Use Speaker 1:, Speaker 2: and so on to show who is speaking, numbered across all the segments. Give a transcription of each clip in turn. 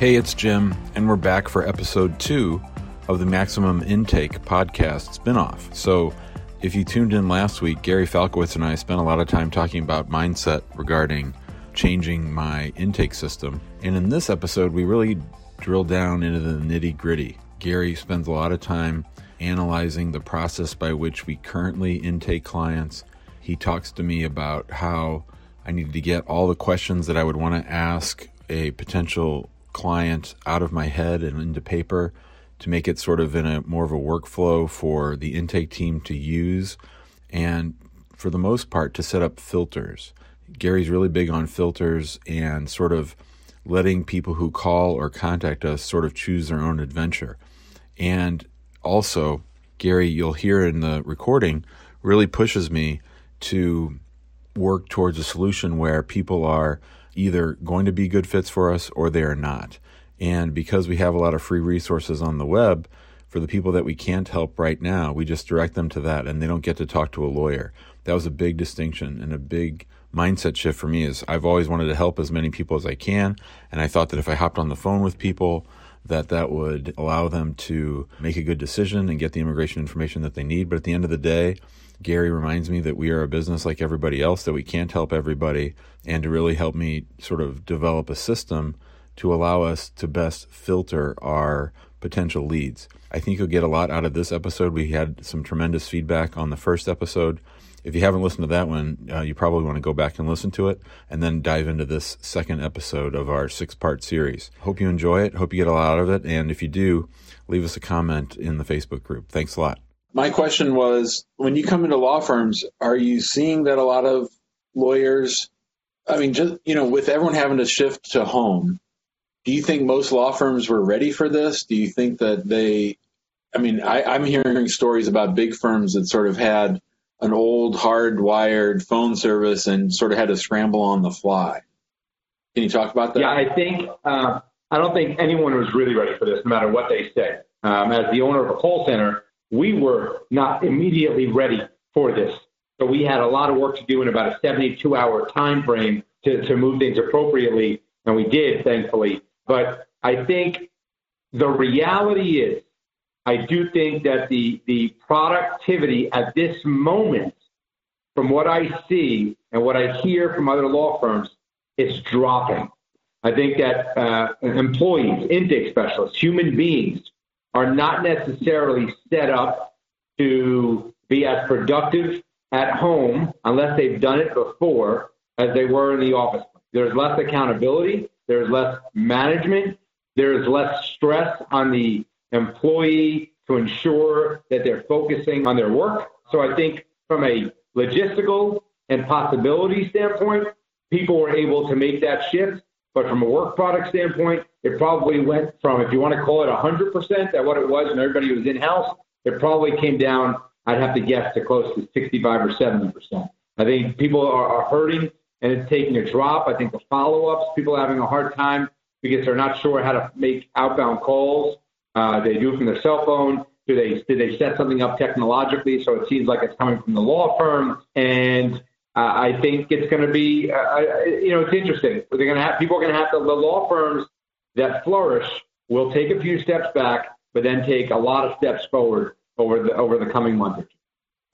Speaker 1: Hey, it's Jim, and we're back for episode two of the Maximum Intake podcast spinoff. So, if you tuned in last week, Gary Falkowitz and I spent a lot of time talking about mindset regarding changing my intake system. And in this episode, we really drill down into the nitty gritty. Gary spends a lot of time analyzing the process by which we currently intake clients. He talks to me about how I need to get all the questions that I would want to ask a potential client out of my head and into paper to make it sort of in a more of a workflow for the intake team to use and for the most part to set up filters. Gary's really big on filters and sort of letting people who call or contact us sort of choose their own adventure. And also, Gary, you'll hear in the recording, really pushes me to work towards a solution where people are either going to be good fits for us or they are not. And because we have a lot of free resources on the web, for the people that we can't help right now, we just direct them to that and they don't get to talk to a lawyer. That was a big distinction and a big mindset shift for me is I've always wanted to help as many people as I can and I thought that if I hopped on the phone with people that that would allow them to make a good decision and get the immigration information that they need, but at the end of the day, Gary reminds me that we are a business like everybody else that we can't help everybody and to really help me sort of develop a system to allow us to best filter our potential leads. I think you'll get a lot out of this episode. We had some tremendous feedback on the first episode. If you haven't listened to that one, uh, you probably want to go back and listen to it and then dive into this second episode of our six part series. Hope you enjoy it. Hope you get a lot out of it. And if you do, leave us a comment in the Facebook group. Thanks a lot.
Speaker 2: My question was when you come into law firms, are you seeing that a lot of lawyers, I mean, just, you know, with everyone having to shift to home, do you think most law firms were ready for this? Do you think that they, I mean, I, I'm hearing stories about big firms that sort of had an old hardwired phone service and sort of had to scramble on the fly. Can you talk about that?
Speaker 3: Yeah, I think uh, I don't think anyone was really ready for this, no matter what they say. Um, as the owner of a call center, we were not immediately ready for this. So we had a lot of work to do in about a 72 hour time frame to, to move things appropriately, and we did, thankfully. But I think the reality is, I do think that the, the productivity at this moment, from what I see and what I hear from other law firms, is dropping. I think that uh, employees, intake specialists, human beings are not necessarily set up to be as productive at home unless they've done it before as they were in the office. There's less accountability. There's less management. There's less stress on the employee to ensure that they're focusing on their work. So I think from a logistical and possibility standpoint, people were able to make that shift. But from a work product standpoint, it probably went from, if you want to call it 100% at what it was when everybody was in house, it probably came down, I'd have to guess, to close to 65 or 70%. I think people are, hurting and it's taking a drop. I think the follow ups, people are having a hard time because they're not sure how to make outbound calls. Uh, they do it from their cell phone. Do they did they set something up technologically so it seems like it's coming from the law firm? And uh, I think it's going to be, uh, uh, you know, it's interesting. They're going to have people are going to have to the law firms that flourish will take a few steps back, but then take a lot of steps forward over the over the coming month or two.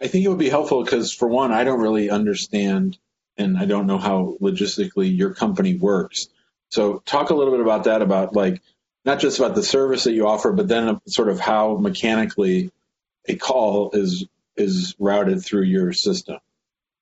Speaker 1: I think it would be helpful because, for one, I don't really understand and I don't know how logistically your company works. So, talk a little bit about that about like not just about the service that you offer, but then sort of how mechanically a call is is routed through your system.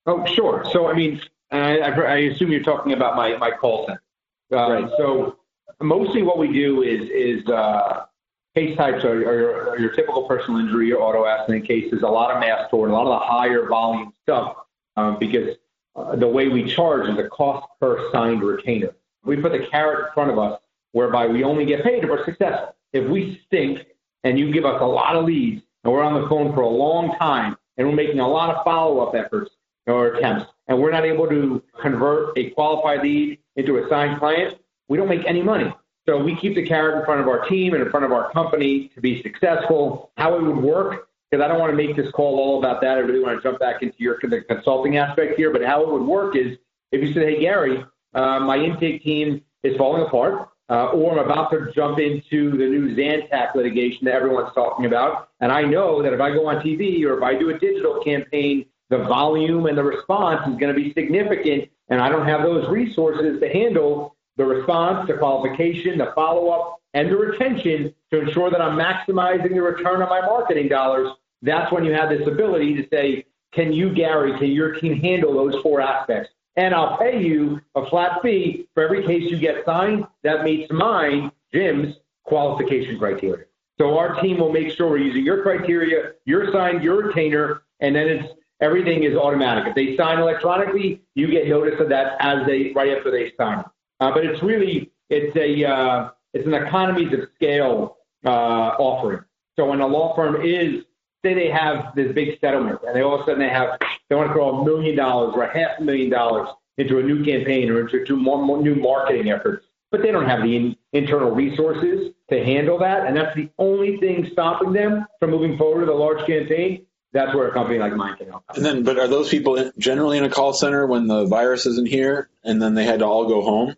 Speaker 3: Oh, sure. So, I mean, I, I assume you're talking about my my call center. Uh, right. So, mostly what we do is is uh, case types are, are, your, are, your, typical personal injury or auto accident cases, a lot of mass tort, a lot of the higher volume stuff, um, because uh, the way we charge is a cost per signed retainer. We put the carrot in front of us whereby we only get paid if we're successful. If we stink and you give us a lot of leads and we're on the phone for a long time and we're making a lot of follow up efforts or attempts and we're not able to convert a qualified lead into a signed client, we don't make any money. So we keep the carrot in front of our team and in front of our company to be successful. How it would work, because I don't want to make this call all about that. I really want to jump back into your the consulting aspect here. But how it would work is if you said, hey, Gary, uh, my intake team is falling apart, uh, or I'm about to jump into the new Zantac litigation that everyone's talking about, and I know that if I go on TV or if I do a digital campaign, the volume and the response is going to be significant, and I don't have those resources to handle the response, the qualification, the follow up, and the retention to ensure that I'm maximizing the return on my marketing dollars, that's when you have this ability to say, can you, Gary, can your team handle those four aspects? And I'll pay you a flat fee for every case you get signed that meets mine, Jim's qualification criteria. So our team will make sure we're using your criteria, your sign, your retainer, and then it's everything is automatic. If they sign electronically, you get notice of that as they right after they sign. Uh, but it's really it's a uh, it's an economies of scale uh, offering. So when a law firm is say they have this big settlement and they all of a sudden they have they want to throw a million dollars or a half a million dollars into a new campaign or into more, more new marketing efforts, but they don't have the in, internal resources to handle that, and that's the only thing stopping them from moving forward with a large campaign. That's where a company like mine can help.
Speaker 1: And then, but are those people generally in a call center when the virus isn't here, and then they had to all go home?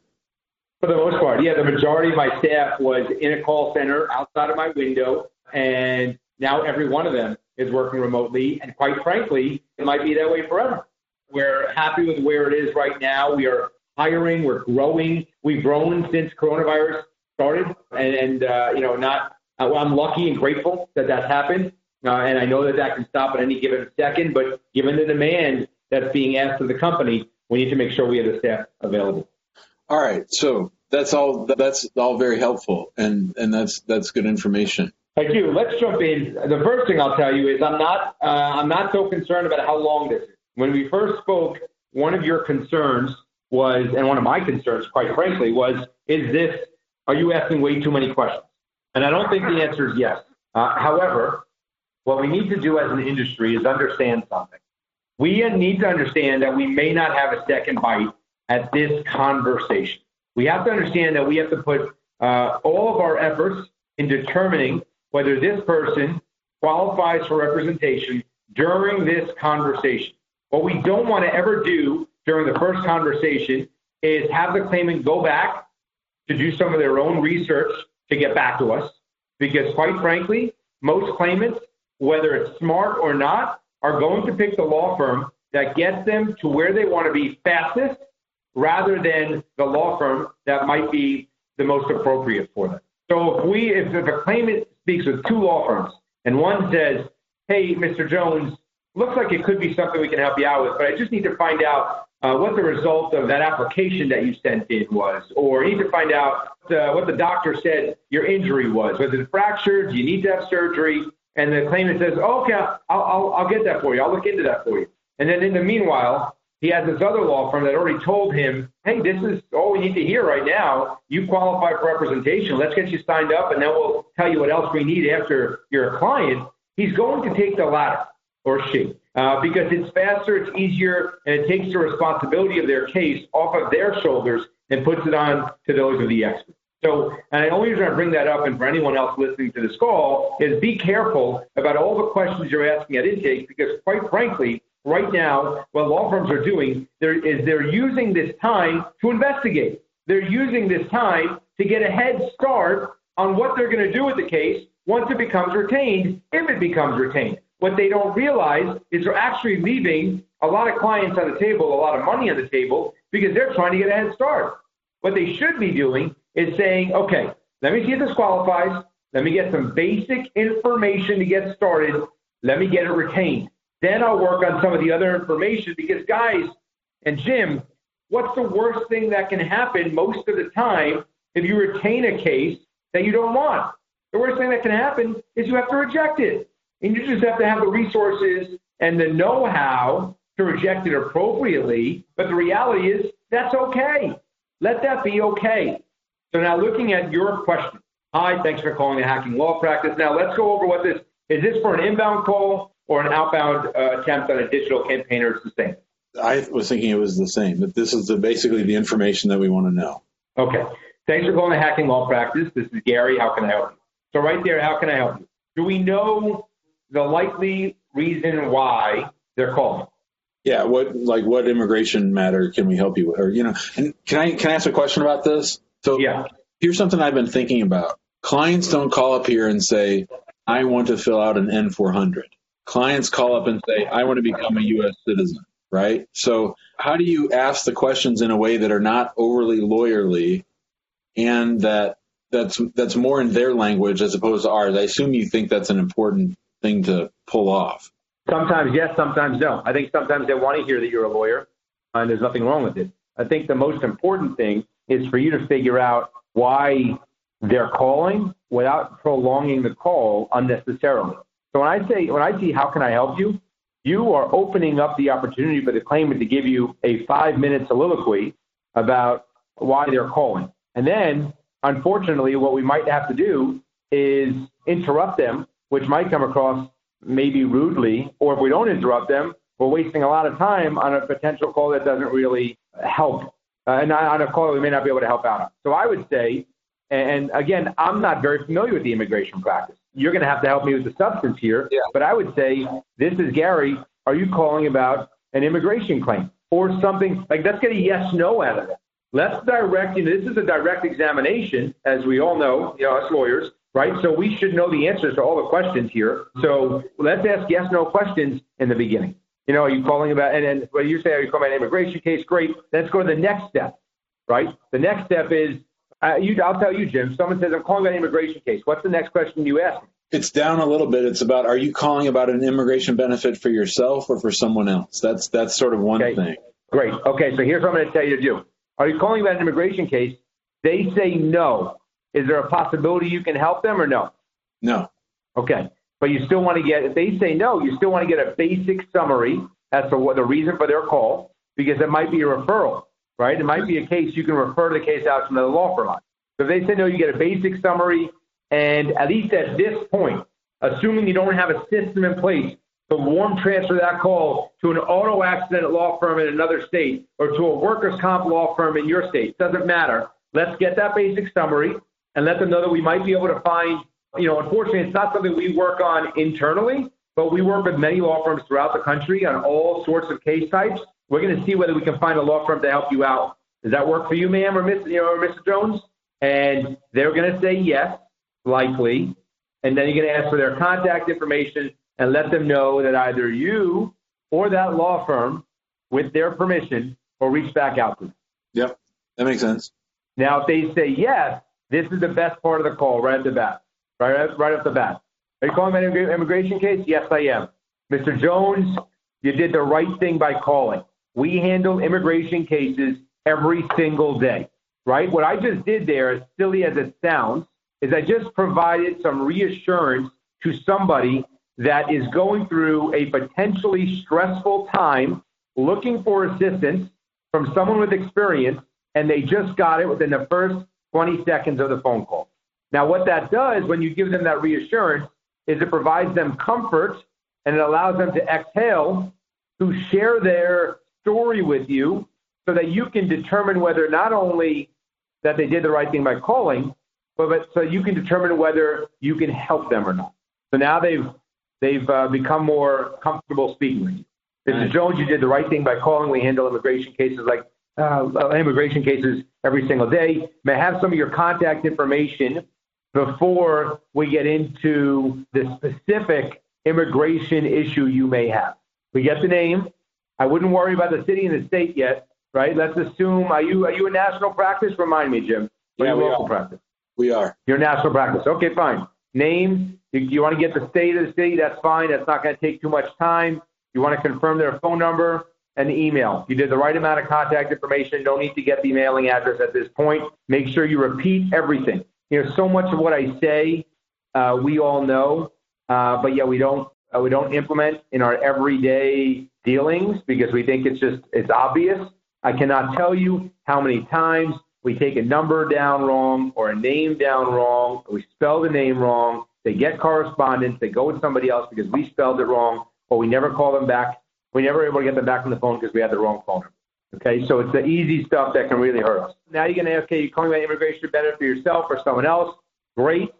Speaker 3: For the most part, yeah. The majority of my staff was in a call center outside of my window, and now every one of them is working remotely. And quite frankly, it might be that way forever. We're happy with where it is right now. We are hiring, we're growing. We've grown since coronavirus started, and, and uh, you know, not. Uh, I'm lucky and grateful that that's happened, uh, and I know that that can stop at any given second. But given the demand that's being asked of the company, we need to make sure we have the staff available.
Speaker 1: All right, so that's all. That's all very helpful, and and that's that's good information.
Speaker 3: Thank you. Let's jump in. The first thing I'll tell you is I'm not uh, I'm not so concerned about how long this is. When we first spoke, one of your concerns was, and one of my concerns, quite frankly, was, is this? Are you asking way too many questions? And I don't think the answer is yes. Uh, however, what we need to do as an industry is understand something. We need to understand that we may not have a second bite at this conversation. We have to understand that we have to put uh, all of our efforts in determining whether this person qualifies for representation during this conversation. What we don't want to ever do during the first conversation is have the claimant go back to do some of their own research to get back to us. Because quite frankly, most claimants, whether it's smart or not, are going to pick the law firm that gets them to where they want to be fastest rather than the law firm that might be the most appropriate for them. So if we, if, if a claimant speaks with two law firms and one says, "Hey, Mr. Jones, looks like it could be something we can help you out with, but I just need to find out uh, what the result of that application that you sent in was, or need to find out uh, what the doctor said your injury was. Was it fractured? Do you need to have surgery?" And the claimant says, oh, "Okay, I'll, I'll, I'll get that for you. I'll look into that for you." And then in the meanwhile, he has this other law firm that already told him, hey, this is all we need to hear right now. You qualify for representation. Let's get you signed up, and then we'll tell you what else we need after you're a client. He's going to take the latter, or she, uh, because it's faster, it's easier, and it takes the responsibility of their case off of their shoulders and puts it on to those of the experts. So, and the only reason I bring that up, and for anyone else listening to this call, is be careful about all the questions you're asking at intake, because quite frankly, right now, what law firms are doing is they're using this time to investigate. They're using this time to get a head start on what they're going to do with the case once it becomes retained, if it becomes retained. What they don't realize is they're actually leaving a lot of clients on the table, a lot of money on the table, because they're trying to get a head start. What they should be doing is saying, okay, let me see if this qualifies. Let me get some basic information to get started. Let me get it retained. Then I'll work on some of the other information because, guys, and Jim, what's the worst thing that can happen most of the time if you retain a case that you don't want? The worst thing that can happen is you have to reject it. And you just have to have the resources and the know how to reject it appropriately. But the reality is that's okay. Let that be okay. So now looking at your question. Hi, thanks for calling the hacking law practice. Now let's go over what this is this for an inbound call or an outbound uh, attempt on a digital campaign or it's the same?
Speaker 1: I was thinking it was the same, that this is the, basically the information that we want to know.
Speaker 3: Okay. Thanks for calling the hacking law practice. This is Gary. How can I help you? So right there, how can I help you? Do we know the likely reason why they're calling?
Speaker 1: Yeah, what like what immigration matter can we help you with? Or you know, and can I can I ask a question about this? So
Speaker 3: yeah.
Speaker 1: here's something I've been thinking about. Clients don't call up here and say, I want to fill out an N400. Clients call up and say, I want to become a U.S. citizen, right? So how do you ask the questions in a way that are not overly lawyerly and that that's that's more in their language as opposed to ours? I assume you think that's an important thing to pull off.
Speaker 3: Sometimes yes, sometimes no. I think sometimes they want to hear that you're a lawyer, and there's nothing wrong with it. I think the most important thing is for you to figure out why they're calling without prolonging the call unnecessarily. So when I say, when I see how can I help you, you are opening up the opportunity for the claimant to give you a five minute soliloquy about why they're calling. And then, unfortunately, what we might have to do is interrupt them, which might come across maybe rudely, or if we don't interrupt them, we're wasting a lot of time on a potential call that doesn't really help Uh, and on a call we may not be able to help out on. So I would say, and again, I'm not very familiar with the immigration practice. You're going to have to help me with the substance here.
Speaker 1: Yeah.
Speaker 3: But I would say, this is Gary. Are you calling about an immigration claim or something like? Let's get a yes no out of it. Let's direct. You know, this is a direct examination, as we all know. You know, us lawyers, right? So we should know the answers to all the questions here. So let's ask yes no questions in the beginning. You know, are you calling about, and then when you say, are you calling about an immigration case? Great. Let's go to the next step, right? The next step is, uh, you, I'll tell you, Jim, someone says, I'm calling about an immigration case. What's the next question you ask?
Speaker 1: It's down a little bit. It's about, are you calling about an immigration benefit for yourself or for someone else? That's, that's sort of one
Speaker 3: okay.
Speaker 1: thing.
Speaker 3: Great. Okay. So here's what I'm going to tell you to do. Are you calling about an immigration case? They say no. Is there a possibility you can help them or no?
Speaker 1: No.
Speaker 3: Okay but you still want to get, if they say no, you still want to get a basic summary as to what the reason for their call, because it might be a referral, right? It might be a case you can refer the case out to another law firm on. So if they say no, you get a basic summary, and at least at this point, assuming you don't have a system in place to warm transfer that call to an auto accident law firm in another state or to a workers' comp law firm in your state, doesn't matter. Let's get that basic summary and let them know that we might be able to find you know, unfortunately, it's not something we work on internally, but we work with many law firms throughout the country on all sorts of case types. We're going to see whether we can find a law firm to help you out. Does that work for you, ma'am, or Miss, you know, or Mr. Jones? And they're going to say yes, likely, and then you're going to ask for their contact information and let them know that either you or that law firm, with their permission, will reach back out to them.
Speaker 1: Yep, that makes sense.
Speaker 3: Now, if they say yes, this is the best part of the call right at the bat right, right off the bat. Are you calling an immigration case? Yes, I am. Mr. Jones, you did the right thing by calling. We handle immigration cases every single day, right? What I just did there, as silly as it sounds, is I just provided some reassurance to somebody that is going through a potentially stressful time looking for assistance from someone with experience, and they just got it within the first 20 seconds of the phone call. Now, what that does when you give them that reassurance is it provides them comfort and it allows them to exhale to share their story with you so that you can determine whether not only that they did the right thing by calling, but, but so you can determine whether you can help them or not. So now they've they've uh, become more comfortable speaking with you. Mr. Jones, you did the right thing by calling. We handle immigration cases like uh, immigration cases every single day. May I have some of your contact information before we get into the specific immigration issue you may have. We get the name. I wouldn't worry about the city and the state yet, right? Let's assume are you are you a national practice? Remind me, Jim.
Speaker 1: Or yeah,
Speaker 3: we
Speaker 1: local
Speaker 3: are. practice?
Speaker 1: We are.
Speaker 3: You're national practice. Okay, fine. Name. You, you want to get the state of the city? That's fine. That's not going to take too much time. You want to confirm their phone number and email. You did the right amount of contact information. No need to get the mailing address at this point. Make sure you repeat everything. You know, so much of what I say, uh, we all know, uh, but yet we don't uh, we don't implement in our everyday dealings because we think it's just it's obvious. I cannot tell you how many times we take a number down wrong or a name down wrong, we spell the name wrong. They get correspondence. They go with somebody else because we spelled it wrong, or we never call them back. We never able to get them back on the phone because we had the wrong phone number. Okay, so it's the easy stuff that can really hurt us. Now you're going to ask, okay, you're calling about immigration benefit for yourself or someone else. Great.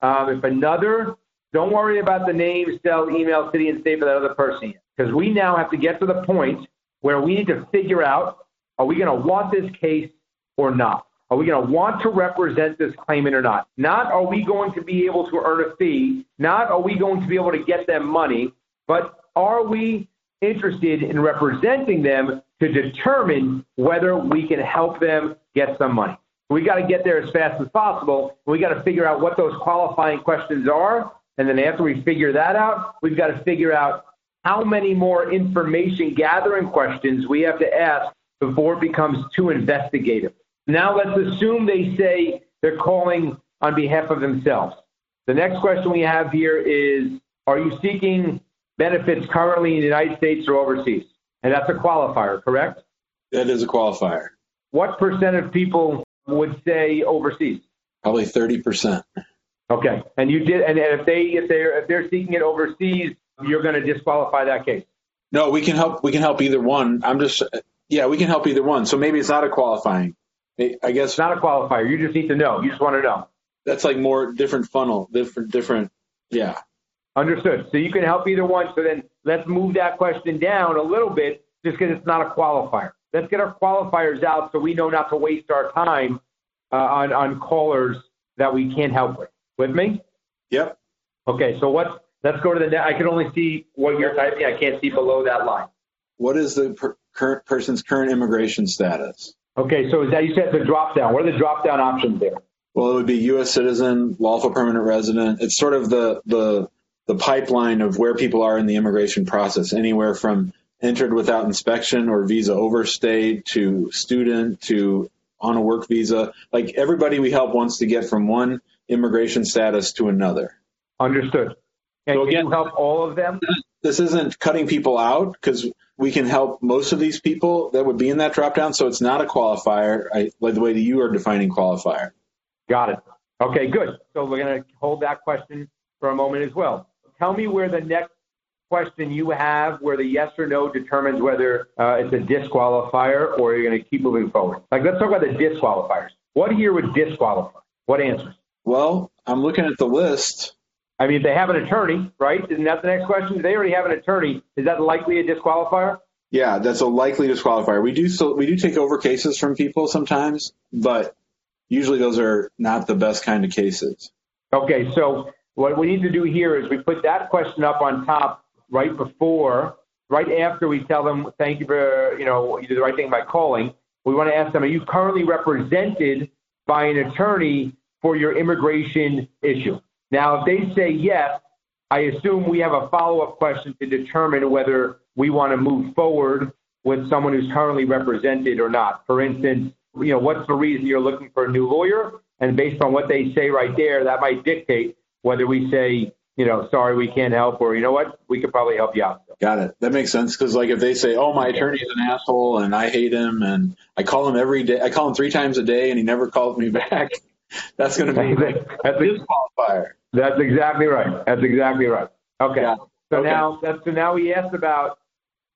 Speaker 3: Um, if another, don't worry about the name, cell, email, city, and state for that other person because we now have to get to the point where we need to figure out, are we going to want this case or not? Are we going to want to represent this claimant or not? Not are we going to be able to earn a fee? Not are we going to be able to get them money? But are we interested in representing them to determine whether we can help them get some money. We got to get there as fast as possible. We got to figure out what those qualifying questions are. And then after we figure that out, we've got to figure out how many more information gathering questions we have to ask before it becomes too investigative. Now let's assume they say they're calling on behalf of themselves. The next question we have here is Are you seeking benefits currently in the United States or overseas? And that's a qualifier, correct?
Speaker 1: That is a qualifier.
Speaker 3: What percent of people would say overseas?
Speaker 1: Probably 30%.
Speaker 3: Okay. And you did and if they if they're if they're seeking it overseas, you're going to disqualify that case.
Speaker 1: No, we can help we can help either one. I'm just yeah, we can help either one. So maybe it's not a qualifying. I guess
Speaker 3: it's not a qualifier. You just need to know. You just want to know.
Speaker 1: That's like more different funnel, different different yeah.
Speaker 3: Understood. So you can help either one. So then let's move that question down a little bit just because it's not a qualifier. Let's get our qualifiers out so we know not to waste our time uh, on, on callers that we can't help with. With me?
Speaker 1: Yep.
Speaker 3: Okay, so what? Let's go to the. next. I can only see what you're typing. I can't see below that line.
Speaker 1: What is the per- current person's current immigration status?
Speaker 3: Okay, so is that you said the drop down? What are the drop down options there?
Speaker 1: Well, it would be U.S. citizen, lawful permanent resident. It's sort of the the the pipeline of where people are in the immigration process, anywhere from entered without inspection or visa overstayed to student to on a work visa. Like everybody we help wants to get from one immigration status to another.
Speaker 3: Understood. And so again, you help all of them?
Speaker 1: This isn't cutting people out because we can help most of these people that would be in that drop down. So it's not a qualifier, I, like the way that you are defining qualifier.
Speaker 3: Got it. Okay, good. So we're going to hold that question for a moment as well. Tell me where the next question you have, where the yes or no determines whether uh, it's a disqualifier or you're going to keep moving forward. Like, let's talk about the disqualifiers. What here would disqualify? What answers?
Speaker 1: Well, I'm looking at the list.
Speaker 3: I mean, if they have an attorney, right? Isn't that the next question? If they already have an attorney, is that likely a disqualifier?
Speaker 1: Yeah, that's a likely disqualifier. We do so we do take over cases from people sometimes, but usually those are not the best kind of cases.
Speaker 3: Okay, so what we need to do here is we put that question up on top right before, right after we tell them, thank you for, you know, you did the right thing by calling. We want to ask them, are you currently represented by an attorney for your immigration issue? Now, if they say yes, I assume we have a follow up question to determine whether we want to move forward with someone who's currently represented or not. For instance, you know, what's the reason you're looking for a new lawyer? And based on what they say right there, that might dictate whether we say, you know, sorry, we can't help, or you know what, we could probably help you out.
Speaker 1: Got it. That makes sense because, like, if they say, "Oh, my attorney's an asshole and I hate him and I call him every day, I call him three times a day and he never calls me back," that's going to be that's a disqualifier.
Speaker 3: That's exactly right. That's exactly right. Okay. Yeah. So okay. now, that's, so now we asked about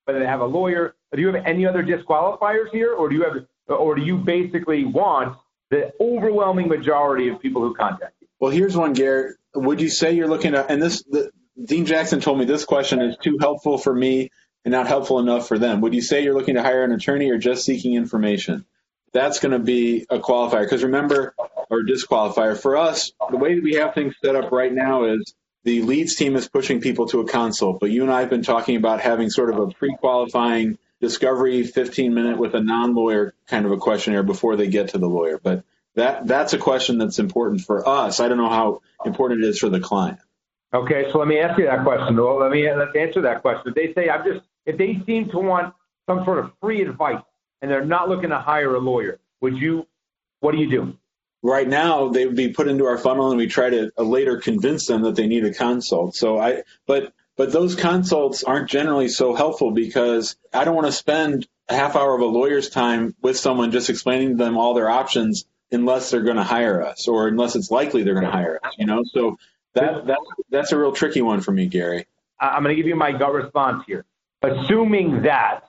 Speaker 3: whether they have a lawyer. Do you have any other disqualifiers here, or do you have, or do you basically want the overwhelming majority of people who contact you.
Speaker 1: Well, here's one, Garrett. Would you say you're looking at, and this, the, Dean Jackson told me this question is too helpful for me and not helpful enough for them. Would you say you're looking to hire an attorney or just seeking information? That's going to be a qualifier because remember, or disqualifier for us, the way that we have things set up right now is the leads team is pushing people to a consult, but you and I have been talking about having sort of a pre-qualifying discovery 15 minute with a non-lawyer kind of a questionnaire before they get to the lawyer. But that that's a question that's important for us. I don't know how important it is for the client.
Speaker 3: Okay, so let me ask you that question. Well, let me let's answer that question. If they say I'm just if they seem to want some sort of free advice and they're not looking to hire a lawyer, would you? What do you do?
Speaker 1: Right now, they would be put into our funnel, and we try to uh, later convince them that they need a consult. So I, but but those consults aren't generally so helpful because I don't want to spend a half hour of a lawyer's time with someone just explaining to them all their options unless they're going to hire us or unless it's likely they're going to hire us. You know, so that that that's a real tricky one for me, Gary.
Speaker 3: I'm going to give you my gut response here. Assuming that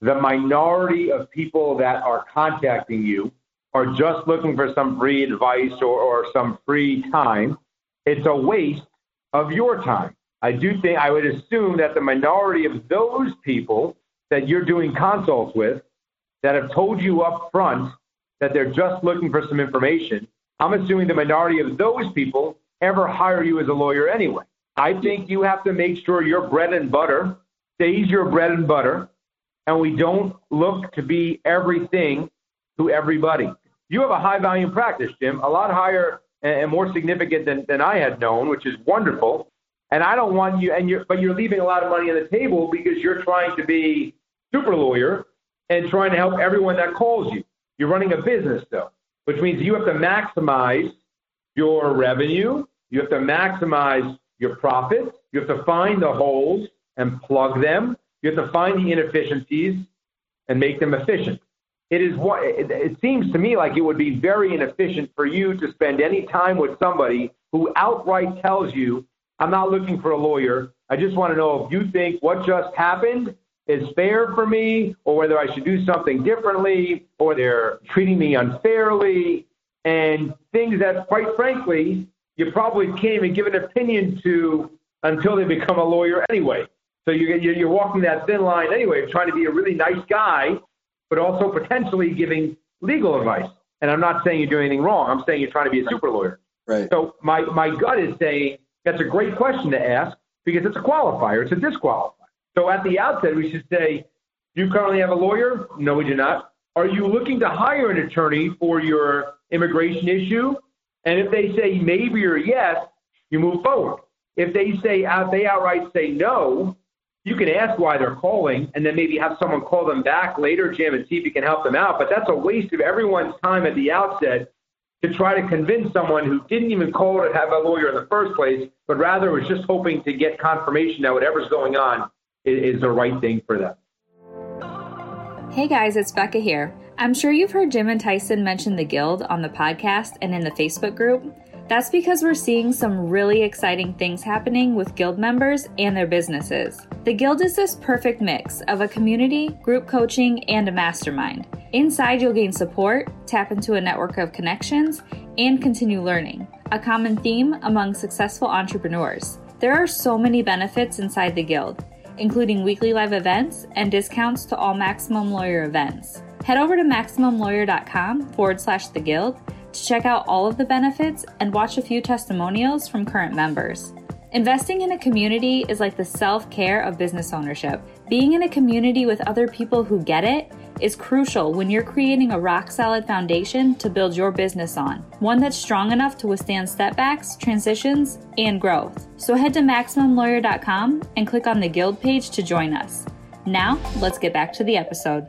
Speaker 3: the minority of people that are contacting you are just looking for some free advice or, or some free time, it's a waste of your time. I do think I would assume that the minority of those people that you're doing consults with that have told you up front that they're just looking for some information, I'm assuming the minority of those people ever hire you as a lawyer anyway. I think you have to make sure your bread and butter stays your bread and butter, and we don't look to be everything to everybody. You have a high volume practice, Jim, a lot higher and more significant than, than I had known, which is wonderful. And I don't want you, and you're, but you're leaving a lot of money on the table because you're trying to be super lawyer and trying to help everyone that calls you. You're running a business though, which means you have to maximize your revenue. You have to maximize your profits. You have to find the holes and plug them. You have to find the inefficiencies and make them efficient. It is what it, it seems to me like it would be very inefficient for you to spend any time with somebody who outright tells you, "I'm not looking for a lawyer. I just want to know if you think what just happened is fair for me, or whether I should do something differently, or they're treating me unfairly, and things that, quite frankly, you probably can't even give an opinion to until they become a lawyer anyway. So you're, you're walking that thin line anyway, trying to be a really nice guy but also potentially giving legal advice. And I'm not saying you're doing anything wrong. I'm saying you're trying to be a super lawyer.
Speaker 1: Right.
Speaker 3: So my, my gut is saying that's a great question to ask because it's a qualifier. It's a disqualifier. So at the outset, we should say, do you currently have a lawyer? No, we do not. Are you looking to hire an attorney for your immigration issue? And if they say maybe or yes, you move forward. If they say out, they outright say no, you can ask why they're calling and then maybe have someone call them back later, Jim, and see if you can help them out. But that's a waste of everyone's time at the outset to try to convince someone who didn't even call to have a lawyer in the first place, but rather was just hoping to get confirmation that whatever's going on is, the right thing for them.
Speaker 4: Hey guys, it's Becca here. I'm sure you've heard Jim and Tyson mention the Guild on the podcast and in the Facebook group. That's because we're seeing some really exciting things happening with Guild members and their businesses. The Guild is this perfect mix of a community, group coaching, and a mastermind. Inside, you'll gain support, tap into a network of connections, and continue learning, a common theme among successful entrepreneurs. There are so many benefits inside the Guild, including weekly live events and discounts to all Maximum Lawyer events. Head over to MaximumLawyer.com forward slash the Guild to check out all of the benefits and watch a few testimonials from current members. Investing in a community is like the self care of business ownership. Being in a community with other people who get it is crucial when you're creating a rock solid foundation to build your business on, one that's strong enough to withstand setbacks, transitions, and growth. So head to MaximumLawyer.com and click on the Guild page to join us. Now, let's get back to the episode.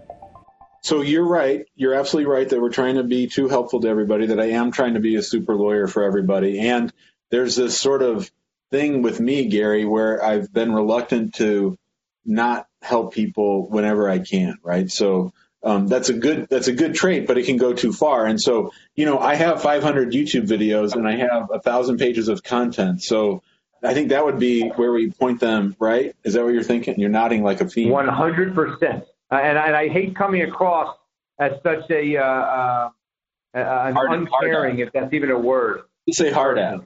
Speaker 1: So you're right. You're absolutely right that we're trying to be too helpful to everybody, that I am trying to be a super lawyer for everybody. And there's this sort of thing with me, Gary, where I've been reluctant to not help people whenever I can, right? So um, that's a good that's a good trait, but it can go too far. And so, you know, I have 500 YouTube videos and I have a thousand pages of content. So I think that would be where we point them, right? Is that what you're thinking? You're nodding like a fiend.
Speaker 3: 100 percent. Uh, and, and I hate coming across as such a uh, uh, uh, uncaring, hard if that's even a word.
Speaker 1: You say hard at.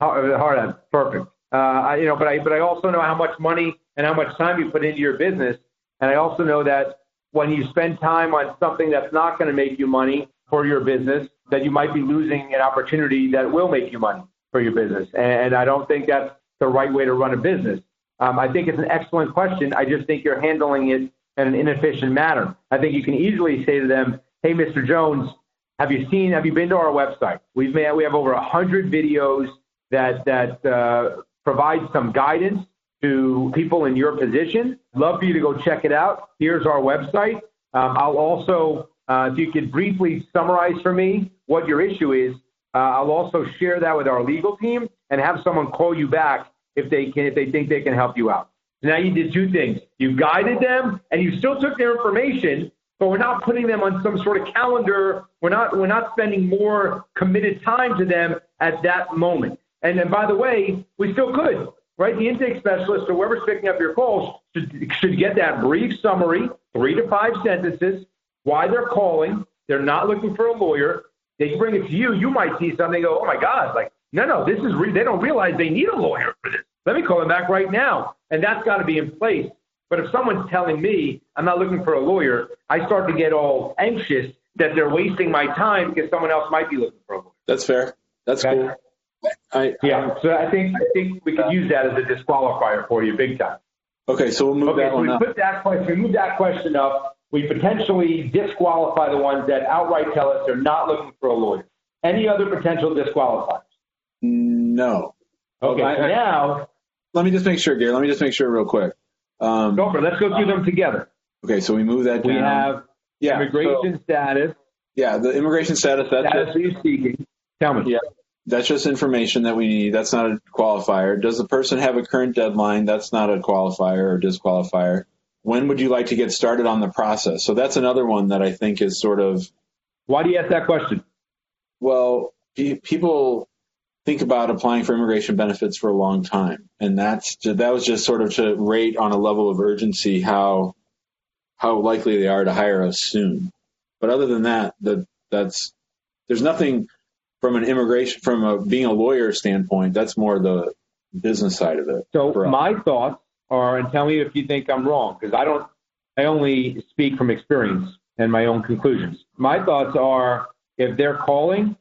Speaker 3: Hard, hard at, perfect. Uh, you know, but I, but I also know how much money and how much time you put into your business, and I also know that when you spend time on something that's not going to make you money for your business, that you might be losing an opportunity that will make you money for your business. And I don't think that's the right way to run a business. Um, I think it's an excellent question. I just think you're handling it in an inefficient manner. I think you can easily say to them, "Hey, Mr. Jones, have you seen? Have you been to our website? We've made we have over hundred videos that that uh, provide some guidance to people in your position. Love for you to go check it out. Here's our website. Um, I'll also, uh, if you could briefly summarize for me what your issue is, uh, I'll also share that with our legal team and have someone call you back if they can, if they think they can help you out. Now you did two things. You guided them and you still took their information, but we're not putting them on some sort of calendar. We're not, we're not spending more committed time to them at that moment. And then by the way, we still could, right? The intake specialist or whoever's picking up your calls should, should get that brief summary, three to five sentences, why they're calling. They're not looking for a lawyer. They bring it to you. You might see something go, oh my God, like, no, no, this is, re- they don't realize they need a lawyer for this. Let me call them back right now. And that's got to be in place. But if someone's telling me I'm not looking for a lawyer, I start to get all anxious that they're wasting my time because someone else might be looking for a lawyer.
Speaker 1: That's fair. That's okay. cool.
Speaker 3: I, yeah, so I think I think we could use that as a disqualifier for you, big time.
Speaker 1: Okay, so we'll move
Speaker 3: okay,
Speaker 1: that
Speaker 3: so
Speaker 1: one
Speaker 3: we
Speaker 1: up.
Speaker 3: Put that question, we move that question up we potentially disqualify the ones that outright tell us they're not looking for a lawyer. Any other potential disqualifiers?
Speaker 1: No.
Speaker 3: Okay, so now.
Speaker 1: Let me just make sure, Gary. Let me just make sure real quick.
Speaker 3: Um, go for it. Let's go through them together.
Speaker 1: Okay, so we move that
Speaker 3: we
Speaker 1: down.
Speaker 3: We have yeah, immigration so, status.
Speaker 1: Yeah, the immigration status. That's
Speaker 3: status
Speaker 1: just,
Speaker 3: seeking. Tell me.
Speaker 1: Yeah, that's just information that we need. That's not a qualifier. Does the person have a current deadline? That's not a qualifier or disqualifier when would you like to get started on the process? So that's another one that I think is sort of.
Speaker 3: Why do you ask that question?
Speaker 1: Well, people think about applying for immigration benefits for a long time, and that's that was just sort of to rate on a level of urgency how how likely they are to hire us soon. But other than that, that that's there's nothing from an immigration from a being a lawyer standpoint. That's more the business side of it.
Speaker 3: So my thoughts are, and tell me if you think I'm wrong, because I don't, I only speak from experience and my own conclusions. My thoughts are if they're calling,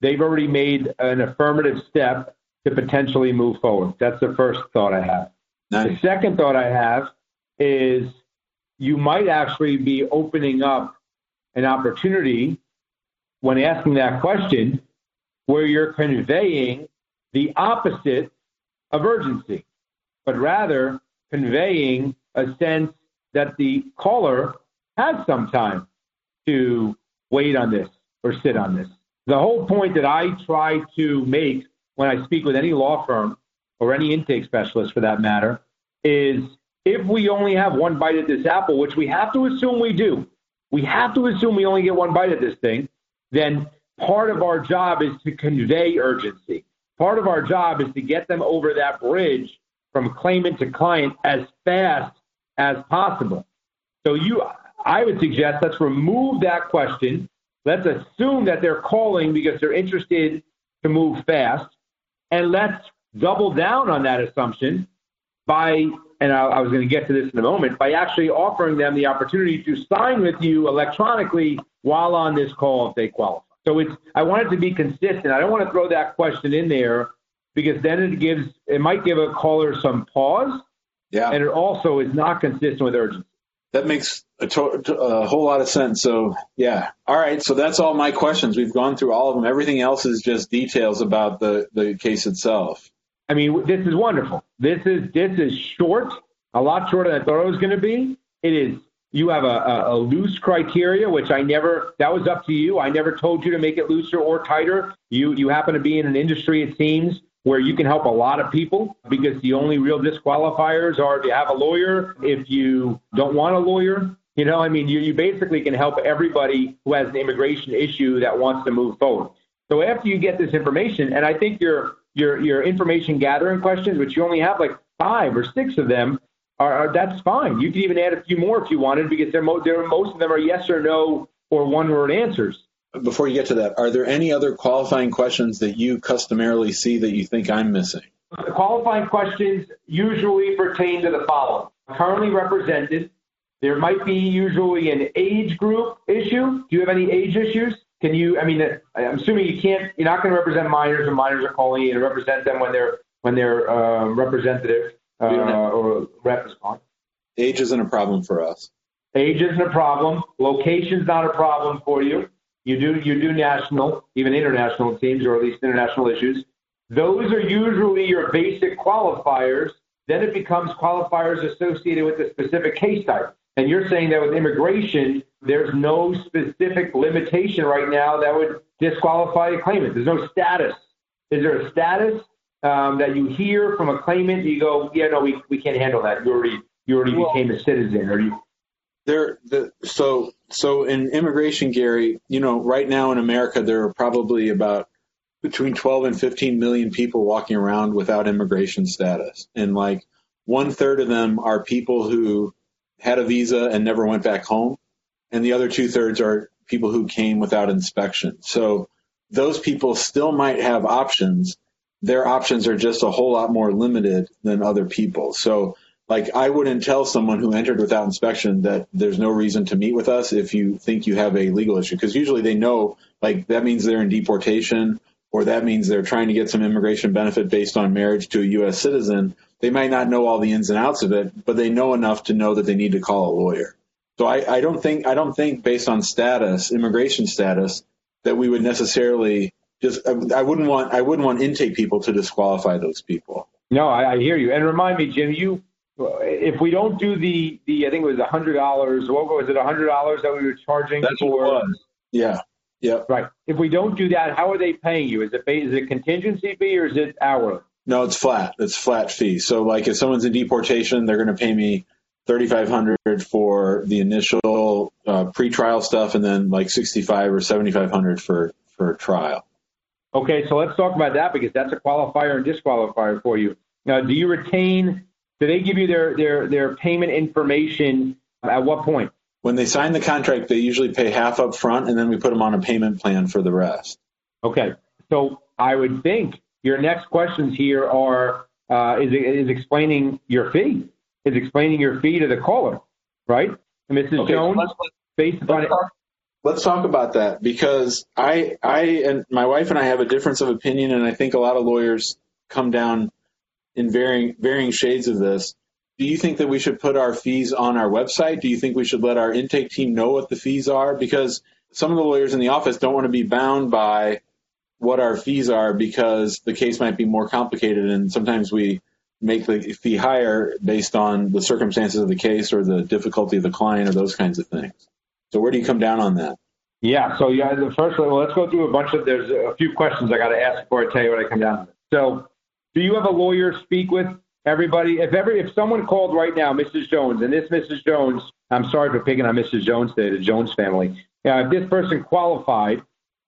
Speaker 3: they've already made an affirmative step to potentially move forward. That's the first thought I have. Nice. The second thought I have is you might actually be opening up an opportunity when asking that question where you're conveying the opposite of urgency, but rather conveying a sense that the caller has some time to wait on this or sit on this. The whole point that I try to make when I speak with any law firm or any intake specialist for that matter is if we only have one bite at this apple, which we have to assume we do, we have to assume we only get one bite at this thing, then part of our job is to convey urgency. Part of our job is to get them over that bridge from claimant to client as fast as possible. So you, I would suggest let's remove that question. Let's assume that they're calling because they're interested to move fast, and let's double down on that assumption by, and I, I was going to get to this in a moment, by actually offering them the opportunity to sign with you electronically while on this call if they qualify. So it's, I want it to be consistent. I don't want to throw that question in there because then it gives it might give a caller some pause.
Speaker 1: Yeah.
Speaker 3: And it also is not consistent with urgency.
Speaker 1: That makes a, to- a whole lot of sense. So yeah. All right. So that's all my questions. We've gone through all of them. Everything else is just details about the, the case itself.
Speaker 3: I mean, this is wonderful. This is this is short, a lot shorter than I thought it was going to be. It is. You have a, a, loose criteria, which I never. That was up to you. I never told you to make it looser or tighter. You you happen to be in an industry, it seems, where you can help a lot of people because the only real disqualifiers are if you have a lawyer, if you don't want a lawyer. You know, I mean, you, you basically can help everybody who has an immigration issue that wants to move forward. So after you get this information, and I think your your your information gathering questions, which you only have like five or six of them, are, are that's fine. You can even add a few more if you wanted because they're, mo- they're most of them are yes or no or one word answers.
Speaker 1: before you get to that, are there any other qualifying questions that you customarily see that you think I'm missing?
Speaker 3: The qualifying questions usually pertain to the following. Currently represented, there might be usually an age group issue. Do you have any age issues? Can you, I mean, I'm assuming you can't, you're not going to represent minors and minors are calling you to represent them when they're, when they're uh, representative uh, or is.
Speaker 1: Age isn't a problem for us.
Speaker 3: Age isn't a problem. Location's not a problem for you. You do you do national, even international teams, or at least international issues. Those are usually your basic qualifiers. Then it becomes qualifiers associated with the specific case type. And you're saying that with immigration, there's no specific limitation right now that would disqualify a claimant. There's no status. Is there a status um, that you hear from a claimant? You go, yeah, no, we, we can't handle that. You already you already well, became a citizen, or you
Speaker 1: there the so so in immigration gary you know right now in america there are probably about between 12 and 15 million people walking around without immigration status and like one third of them are people who had a visa and never went back home and the other two thirds are people who came without inspection so those people still might have options their options are just a whole lot more limited than other people. So like I wouldn't tell someone who entered without inspection that there's no reason to meet with us if you think you have a legal issue because usually they know like that means they're in deportation or that means they're trying to get some immigration benefit based on marriage to a US citizen. They might not know all the ins and outs of it but they know enough to know that they need to call a lawyer. So I, I don't think I don't think based on status immigration status that we would necessarily just I wouldn't want I wouldn't want intake people to disqualify those people
Speaker 3: no I, I hear you and remind me Jim you if we don't do the the I think it was a hundred dollars. What was it? A hundred dollars that we were charging
Speaker 1: That's
Speaker 3: for?
Speaker 1: What it was. Yeah. Yeah.
Speaker 3: Right. If we don't do that, how are they paying you? Is it is it contingency fee or is it hourly?
Speaker 1: No, it's flat. It's flat fee. So like if someone's in deportation, they're going to pay me thirty five hundred for the initial uh, pre-trial stuff, and then like sixty five or seventy five hundred for for trial.
Speaker 3: Okay, so let's talk about that because that's a qualifier and disqualifier for you. Now, do you retain do they give you their, their, their payment information at what point?
Speaker 1: When they sign the contract, they usually pay half up front and then we put them on a payment plan for the rest.
Speaker 3: Okay. So I would think your next questions here are uh, is, is explaining your fee, is explaining your fee to the caller, right? And Mrs. Okay, Jones, let's, based upon
Speaker 1: let's talk, let's talk about that because I, I and my wife and I have a difference of opinion, and I think a lot of lawyers come down in varying varying shades of this. Do you think that we should put our fees on our website? Do you think we should let our intake team know what the fees are? Because some of the lawyers in the office don't want to be bound by what our fees are because the case might be more complicated and sometimes we make the fee higher based on the circumstances of the case or the difficulty of the client or those kinds of things. So where do you come down on that?
Speaker 3: Yeah, so yeah, the first well, let's go through a bunch of there's a few questions I got to ask before I tell you what I come down to. So do you have a lawyer speak with everybody? If every if someone called right now, Mrs. Jones, and this Mrs. Jones, I'm sorry for picking on Mrs. Jones today, the Jones family. Uh, if this person qualified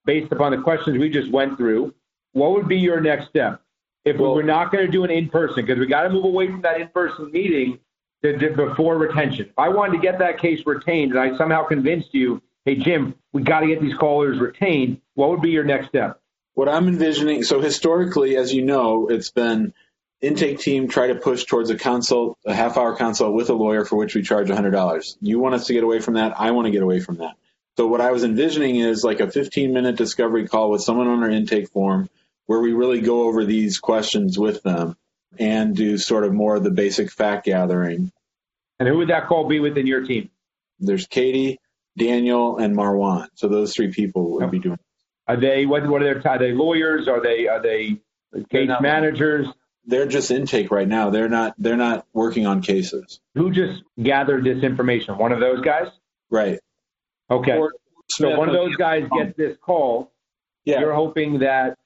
Speaker 3: based upon the questions we just went through, what would be your next step? If well, we were not going to do an in person, because we got to move away from that in person meeting before retention. If I wanted to get that case retained, and I somehow convinced you, hey Jim, we got to get these callers retained. What would be your next step?
Speaker 1: what I'm envisioning, so historically, as you know, it's been intake team try to push towards a consult, a half hour consult with a lawyer for which we charge $100. You want us to get away from that. I want to get away from that. So what I was envisioning is like a 15 minute discovery call with someone on our intake form where we really go over these questions with them and do sort of more of the basic fact gathering.
Speaker 3: And who would that call be within your team?
Speaker 1: There's Katie, Daniel, and Marwan. So those three people would be doing
Speaker 3: are they what? What are their? Are they lawyers? Are they? Are they case not, managers?
Speaker 1: They're just intake right now. They're not. They're not working on cases.
Speaker 3: Who just gathered this information? One of those guys.
Speaker 1: Right.
Speaker 3: Okay. so one of those guys gets this call. Yeah. You're hoping that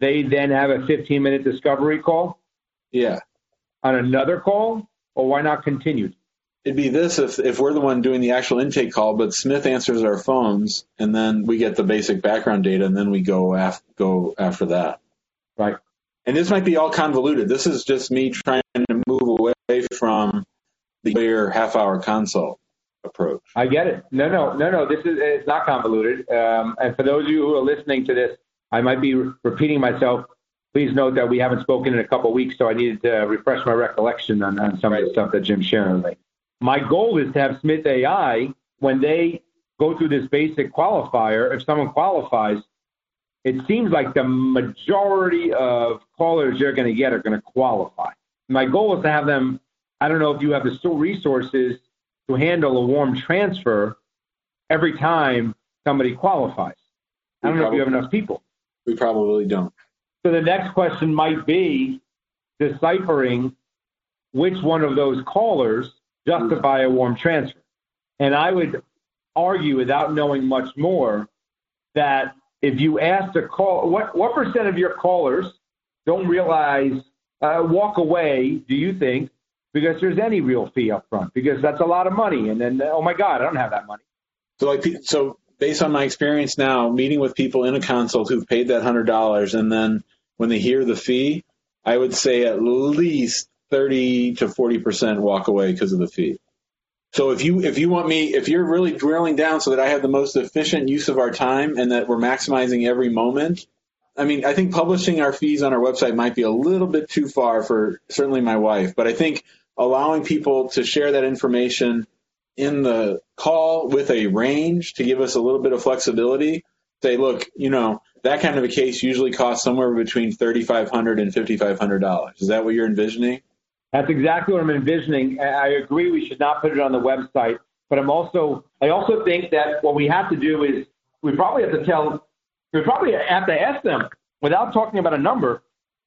Speaker 3: they then have a 15 minute discovery call.
Speaker 1: Yeah.
Speaker 3: On another call, or why not continued?
Speaker 1: it'd be this if if we're the one doing the actual intake call, but Smith answers our phones, and then we get the basic background data, and then we go af- go after that.
Speaker 3: Right.
Speaker 1: And this might be all convoluted. This is just me trying to move away from the half hour consult approach. approach.
Speaker 3: I get it. No, no, no, no. This is it's not convoluted. Um, and for those of you who are listening to this, I might be re- repeating myself. Please note that we haven't spoken in a couple of weeks, so I needed to refresh my recollection on, on some right. of the stuff that Jim's sharing with me. My goal is to have Smith AI when they go through this basic qualifier. If someone qualifies, it seems like the majority of callers you're going to get are going to qualify. My goal is to have them. I don't know if you have the resources to handle a warm transfer every time somebody qualifies. I don't know if you have enough people.
Speaker 1: We probably don't.
Speaker 3: So the next question might be deciphering which one of those callers justify a warm transfer. And I would argue, without knowing much more, that if you ask a call, what what percent of your callers don't realize uh, walk away? Do you think because there's any real fee up front? Because that's a lot of money, and then oh my God, I don't have that money.
Speaker 1: So like so based on my experience now, meeting with people in a consult who've paid that hundred dollars, and then when they hear the fee, I would say at least 30 to 40% walk away because of the fee. So if you if you want me if you're really drilling down so that I have the most efficient use of our time and that we're maximizing every moment, I mean, I think publishing our fees on our website might be a little bit too far for certainly my wife, but I think allowing people to share that information in the call with a range to give us a little bit of flexibility, say, look, you know, that kind of a case usually costs somewhere between $3,500 and $5,500. Is that what you're envisioning?
Speaker 3: That's exactly what I'm envisioning. I agree we should not put it on the website, but I'm also, I also think that what we have to do is we probably have to tell, we probably have to ask them without talking about a number.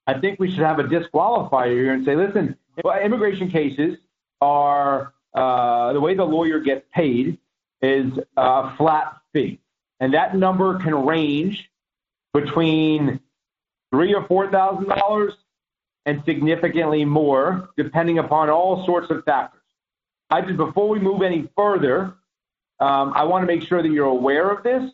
Speaker 3: I think we should have a disqualifier here and say, listen, immigration cases are uh, the way the lawyer gets paid is a flat fee, and that number can range between three or four thousand dollars and significantly more, depending upon all sorts of factors. I just before we move any further, um, I want to make sure that you're aware of this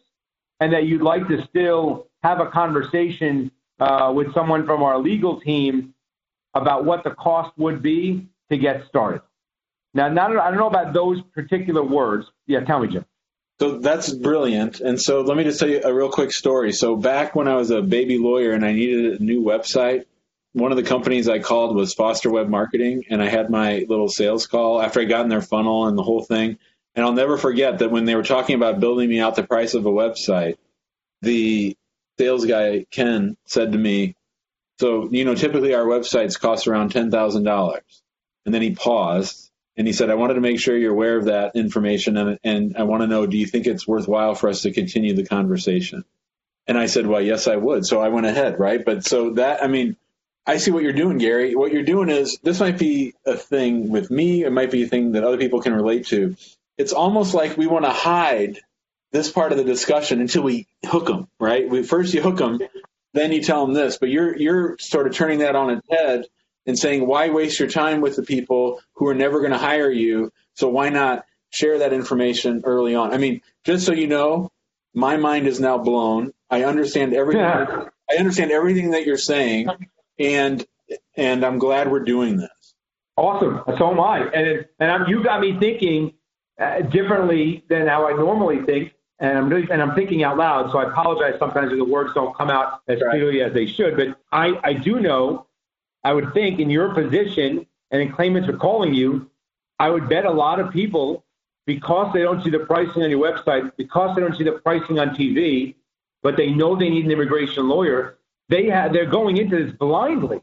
Speaker 3: and that you'd like to still have a conversation uh, with someone from our legal team about what the cost would be to get started. Now, not, I don't know about those particular words. Yeah, tell me, Jim.
Speaker 1: So that's brilliant. And so let me just tell you a real quick story. So back when I was a baby lawyer and I needed a new website, one of the companies I called was Foster Web Marketing, and I had my little sales call after I got in their funnel and the whole thing. And I'll never forget that when they were talking about building me out the price of a website, the sales guy Ken said to me, "So you know, typically our websites cost around ten thousand dollars." And then he paused and he said, I wanted to make sure you're aware of that information, and, and I want to know, do you think it's worthwhile for us to continue the conversation? And I said, well, yes, I would. So I went ahead, right? But so that, I mean, I see what you're doing, Gary. What you're doing is this might be a thing with me. It might be a thing that other people can relate to. It's almost like we want to hide this part of the discussion until we hook them, right? We, first you hook them, then you tell them this, but you're you're sort of turning that on its head and saying, why waste your time with the people who are never going to hire you? So why not share that information early on? I mean, just so you know, my mind is now blown. I understand everything. Yeah. I understand everything that you're saying, and and I'm glad we're doing this.
Speaker 3: Awesome. So am I. And and I'm, you got me thinking uh, differently than how I normally think. And I'm really, and I'm thinking out loud. So I apologize sometimes if the words don't come out as right. clearly as they should. But I I do know I would think in your position and in claimants are calling you, I would bet a lot of people, because they don't see the pricing on your website, because they don't see the pricing on TV, but they know they need an immigration lawyer, they have, they're going into this blindly.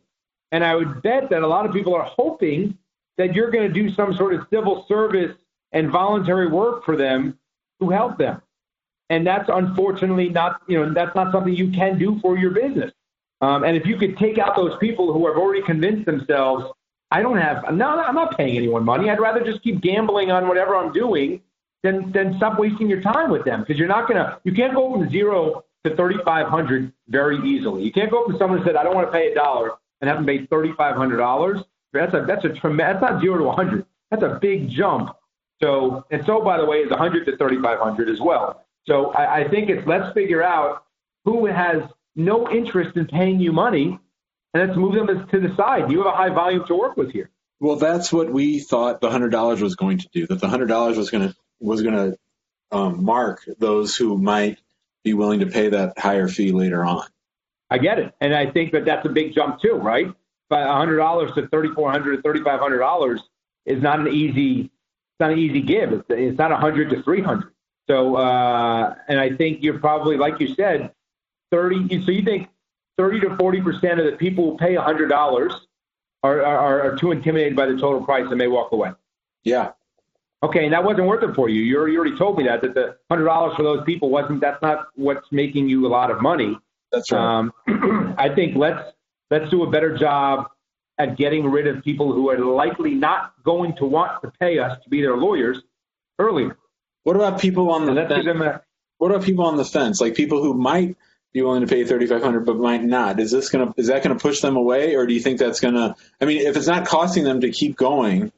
Speaker 3: And I would bet that a lot of people are hoping that you're going to do some sort of civil service and voluntary work for them to help them. And that's unfortunately not, you know, that's not something you can do for your business. Um, and if you could take out those people who have already convinced themselves, I don't have, no, I'm not paying anyone money. I'd rather just keep gambling on whatever I'm doing than, than stop wasting your time with them. Because you're not going to, you can't go from zero to 3,500 very easily. You can't go from someone who said, I don't want to pay a dollar and have them pay $3,500. That's a, that's a tremendous, that's not zero to 100. That's a big jump. So, and so by the way, is 100 to 3,500 as well. So I, I think it's, let's figure out who has no interest in paying you money, and let's move them to the side. You have a high volume to work with here.
Speaker 1: Well, that's what we thought the hundred dollars was going to do. That the hundred dollars was going to was going to um, mark those who might be willing to pay that higher fee later on.
Speaker 3: I get it, and I think that that's a big jump too, right? But hundred dollars to thirty four hundred to thirty five hundred dollars is not an easy, it's not an easy give. It's, it's not a hundred to three hundred. So, uh, and I think you're probably, like you said, thirty. So you think thirty to forty percent of the people who pay hundred dollars are, are are too intimidated by the total price and may walk away.
Speaker 1: Yeah,
Speaker 3: Okay, and that wasn't worth it for you. You already, you already told me that that the hundred dollars for those people wasn't. That's not what's making you a lot of money.
Speaker 1: that's right.
Speaker 3: Um, I think let's let's do a better job at getting rid of people who are likely not going to want to pay us to be their lawyers earlier.
Speaker 1: what about people on the
Speaker 3: And let's give
Speaker 1: fence?
Speaker 3: a
Speaker 1: What about people on the fence, like people who might be willing to pay thirty five hundred but might not? Is this gonna is that gonna push them away, or do you think that's gonna? I mean, if it's not costing them to keep going,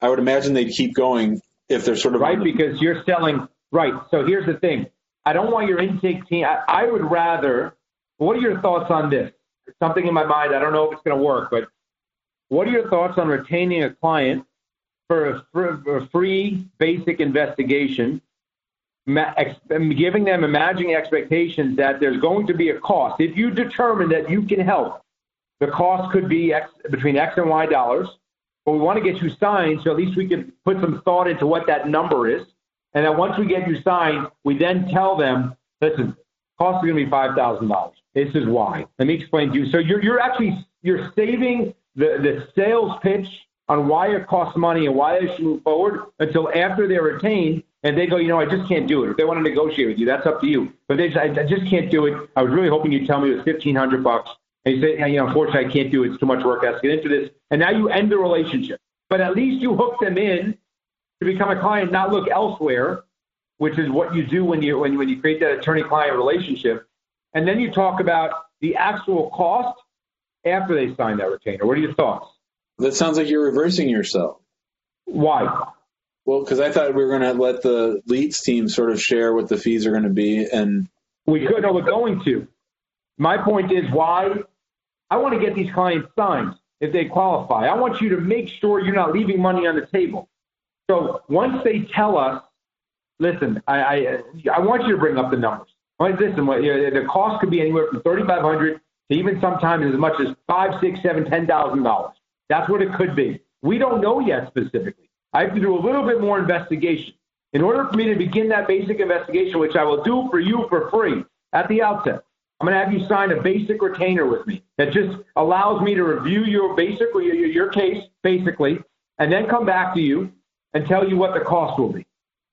Speaker 1: I would imagine they'd keep going if they're sort of
Speaker 3: right
Speaker 1: the-
Speaker 3: because you're selling right. So here's the thing. I don't want your intake team. I, I would rather. What are your thoughts on this? Something in my mind. I don't know if it's going to work, but what are your thoughts on retaining a client for a, for a free basic investigation, Um, giving them imagining expectations that there's going to be a cost. If you determine that you can help, the cost could be X, between X and Y dollars but we want to get you signed so at least we can put some thought into what that number is. And then once we get you signed, we then tell them, listen, cost is going to be five thousand dollars. This is why. Let me explain to you. So you're you're actually you're saving the the sales pitch on why it costs money and why they should move forward until after they're retained and they go, you know, I just can't do it. If they want to negotiate with you, that's up to you. But they, I, I just can't do it. I was really hoping you'd tell me it was fifteen hundred bucks. And you say, you know, unfortunately, I can't do it. It's too much work. I have to get into this. And now you end the relationship. But at least you hook them in to become a client, not look elsewhere, which is what you do when you when, when you create that attorney-client relationship. And then you talk about the actual cost after they sign that retainer. What are your thoughts?
Speaker 1: That sounds like you're reversing yourself.
Speaker 3: Why?
Speaker 1: Well, because I thought we were going to let the leads team sort of share what the fees are going to be, and
Speaker 3: We could. No, we're going to. My point is why I want to get these clients signed if they qualify. I want you to make sure you're not leaving money on the table. So once they tell us, listen, I I, I want you to bring up the numbers. Like, Listen, the cost could be anywhere from thirty five hundred to even sometimes as much as five, six, seven, ten thousand dollars. That's what it could be. We don't know yet specifically. I have to do a little bit more investigation. In order for me to begin that basic investigation, which I will do for you for free at the outset, I'm going to have you sign a basic retainer with me that just allows me to review your basic your, your case basically, and then come back to you and tell you what the cost will be.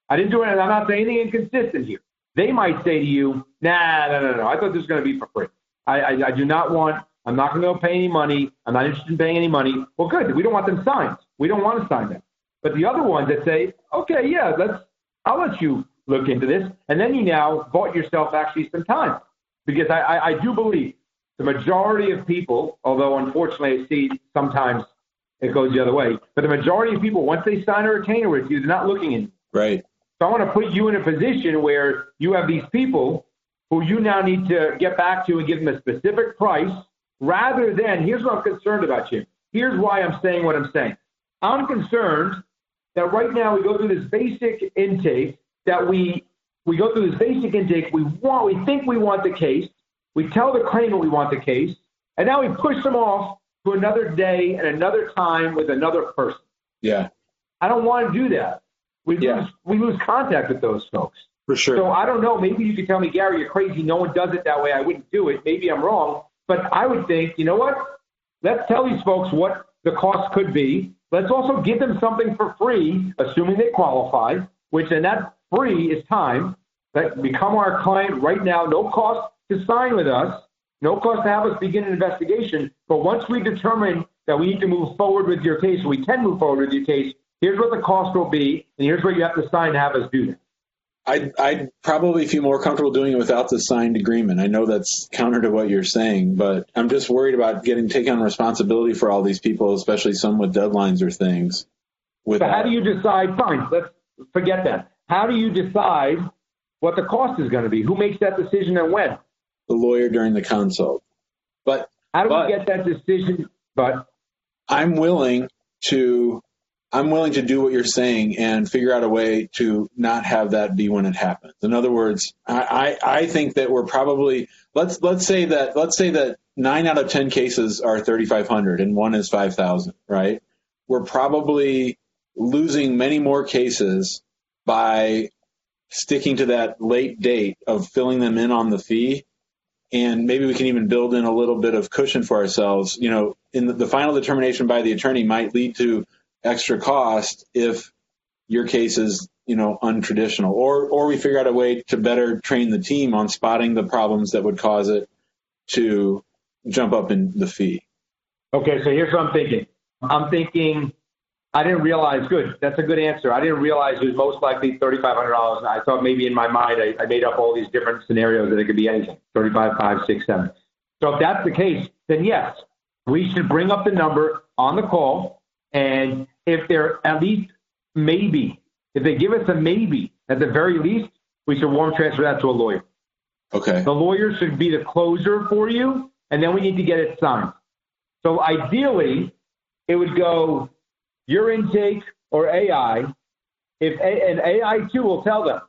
Speaker 3: I didn't do it, I'm not saying anything inconsistent here. They might say to you, "Nah, no, no, no. I thought this was going to be for free. I, I, I do not want. I'm not going to go pay any money. I'm not interested in paying any money. Well, good. We don't want them signed. We don't want to sign them. But the other ones that say, okay, yeah, let's. I'll let you look into this, and then you now bought yourself actually some time because I, I, I do believe the majority of people, although unfortunately I see sometimes it goes the other way, but the majority of people, once they sign a retainer with you, they're not looking in.
Speaker 1: right.
Speaker 3: So I want to put you in a position where you have these people who you now need to get back to and give them a specific price rather than, here's what I'm concerned about, Jim. Here's why I'm saying what I'm saying. I'm concerned that right now we go through this basic intake that we we go through this basic intake. We want, we think we want the case. We tell the claimant we want the case, and now we push them off to another day and another time with another person.
Speaker 1: Yeah,
Speaker 3: I don't want to do that. We
Speaker 1: Yeah.
Speaker 3: lose we lose contact with those folks.
Speaker 1: for sure.
Speaker 3: So I don't know. Maybe you could tell me, Gary, you're crazy. No one does it that way. I wouldn't do it. Maybe I'm wrong, but I would think, you know what? Let's tell these folks what the cost could be. Let's also give them something for free, assuming they qualify. Which and that free is time. That become our client right now. No cost to sign with us. No cost to have us begin an investigation. But once we determine that we need to move forward with your case, we can move forward with your case. Here's what the cost will be, and here's what you have to sign to have us do that.
Speaker 1: I'd, I'd probably feel more comfortable doing it without the signed agreement. I know that's counter to what you're saying, but I'm just worried about getting taking on responsibility for all these people, especially some with deadlines or things.
Speaker 3: But how do you decide? Fine, let's forget that. How do you decide what the cost is going to be? Who makes that decision and when?
Speaker 1: the lawyer during the consult. But
Speaker 3: How do
Speaker 1: But-
Speaker 3: we get that decision? But
Speaker 1: I'm willing to I'm willing to do what you're saying and figure out a way to not have that be when it happens. In other words, I, I, I think that we're probably let's let's say that let's say that nine out of ten cases are 3,500 and one is 5,000, right? We're probably losing many more cases by sticking to that late date of filling them in on the fee and maybe we can even build in a little bit of cushion for ourselves. You know, in the, the, final determination by the attorney might lead to extra cost if your case is you know untraditional, or or we figure out a way to better train the team on spotting the problems that would cause it to jump up in the fee.
Speaker 3: Okay, so here's what I'm thinking. I'm thinking I didn't realize. Good, that's a good answer. I didn't realize it was most likely thirty-five hundred dollars. I thought maybe in my mind I, I made up all these different scenarios that it could be anything. Thirty-five, five, six, seven. So if that's the case, then yes, we should bring up the number on the call and if they're at least maybe, if they give us a maybe, at the very least, we should warm transfer that to a lawyer.
Speaker 1: Okay.
Speaker 3: The lawyer should be the closer for you, and then we need to get it signed. So ideally, it would go your intake or AI. If a, an AI too will tell them,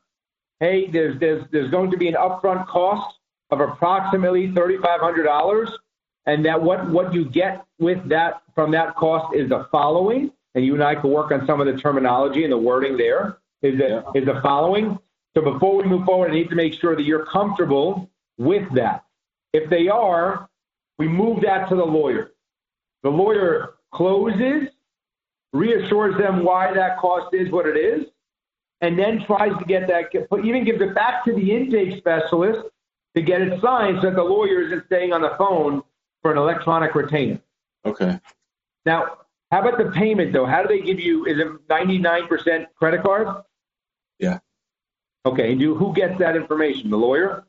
Speaker 3: hey, there's there's there's going to be an upfront cost of approximately thirty five hundred dollars and that what, what you get with that from that cost is the following, and you and I can work on some of the terminology and the wording there, is the, is the following. So before we move forward, I need to make sure that you're comfortable with that. If they are, we move that to the lawyer. The lawyer closes, reassures them why that cost is what it is, and then tries to get that, even gives it back to the intake specialist to get it signed so that the lawyer isn't staying on the phone for an electronic retainer.
Speaker 1: Okay.
Speaker 3: Now, how about the payment though? How do they give you? Is it 99% credit card?
Speaker 1: Yeah.
Speaker 3: Okay. And do, who gets that information? The lawyer?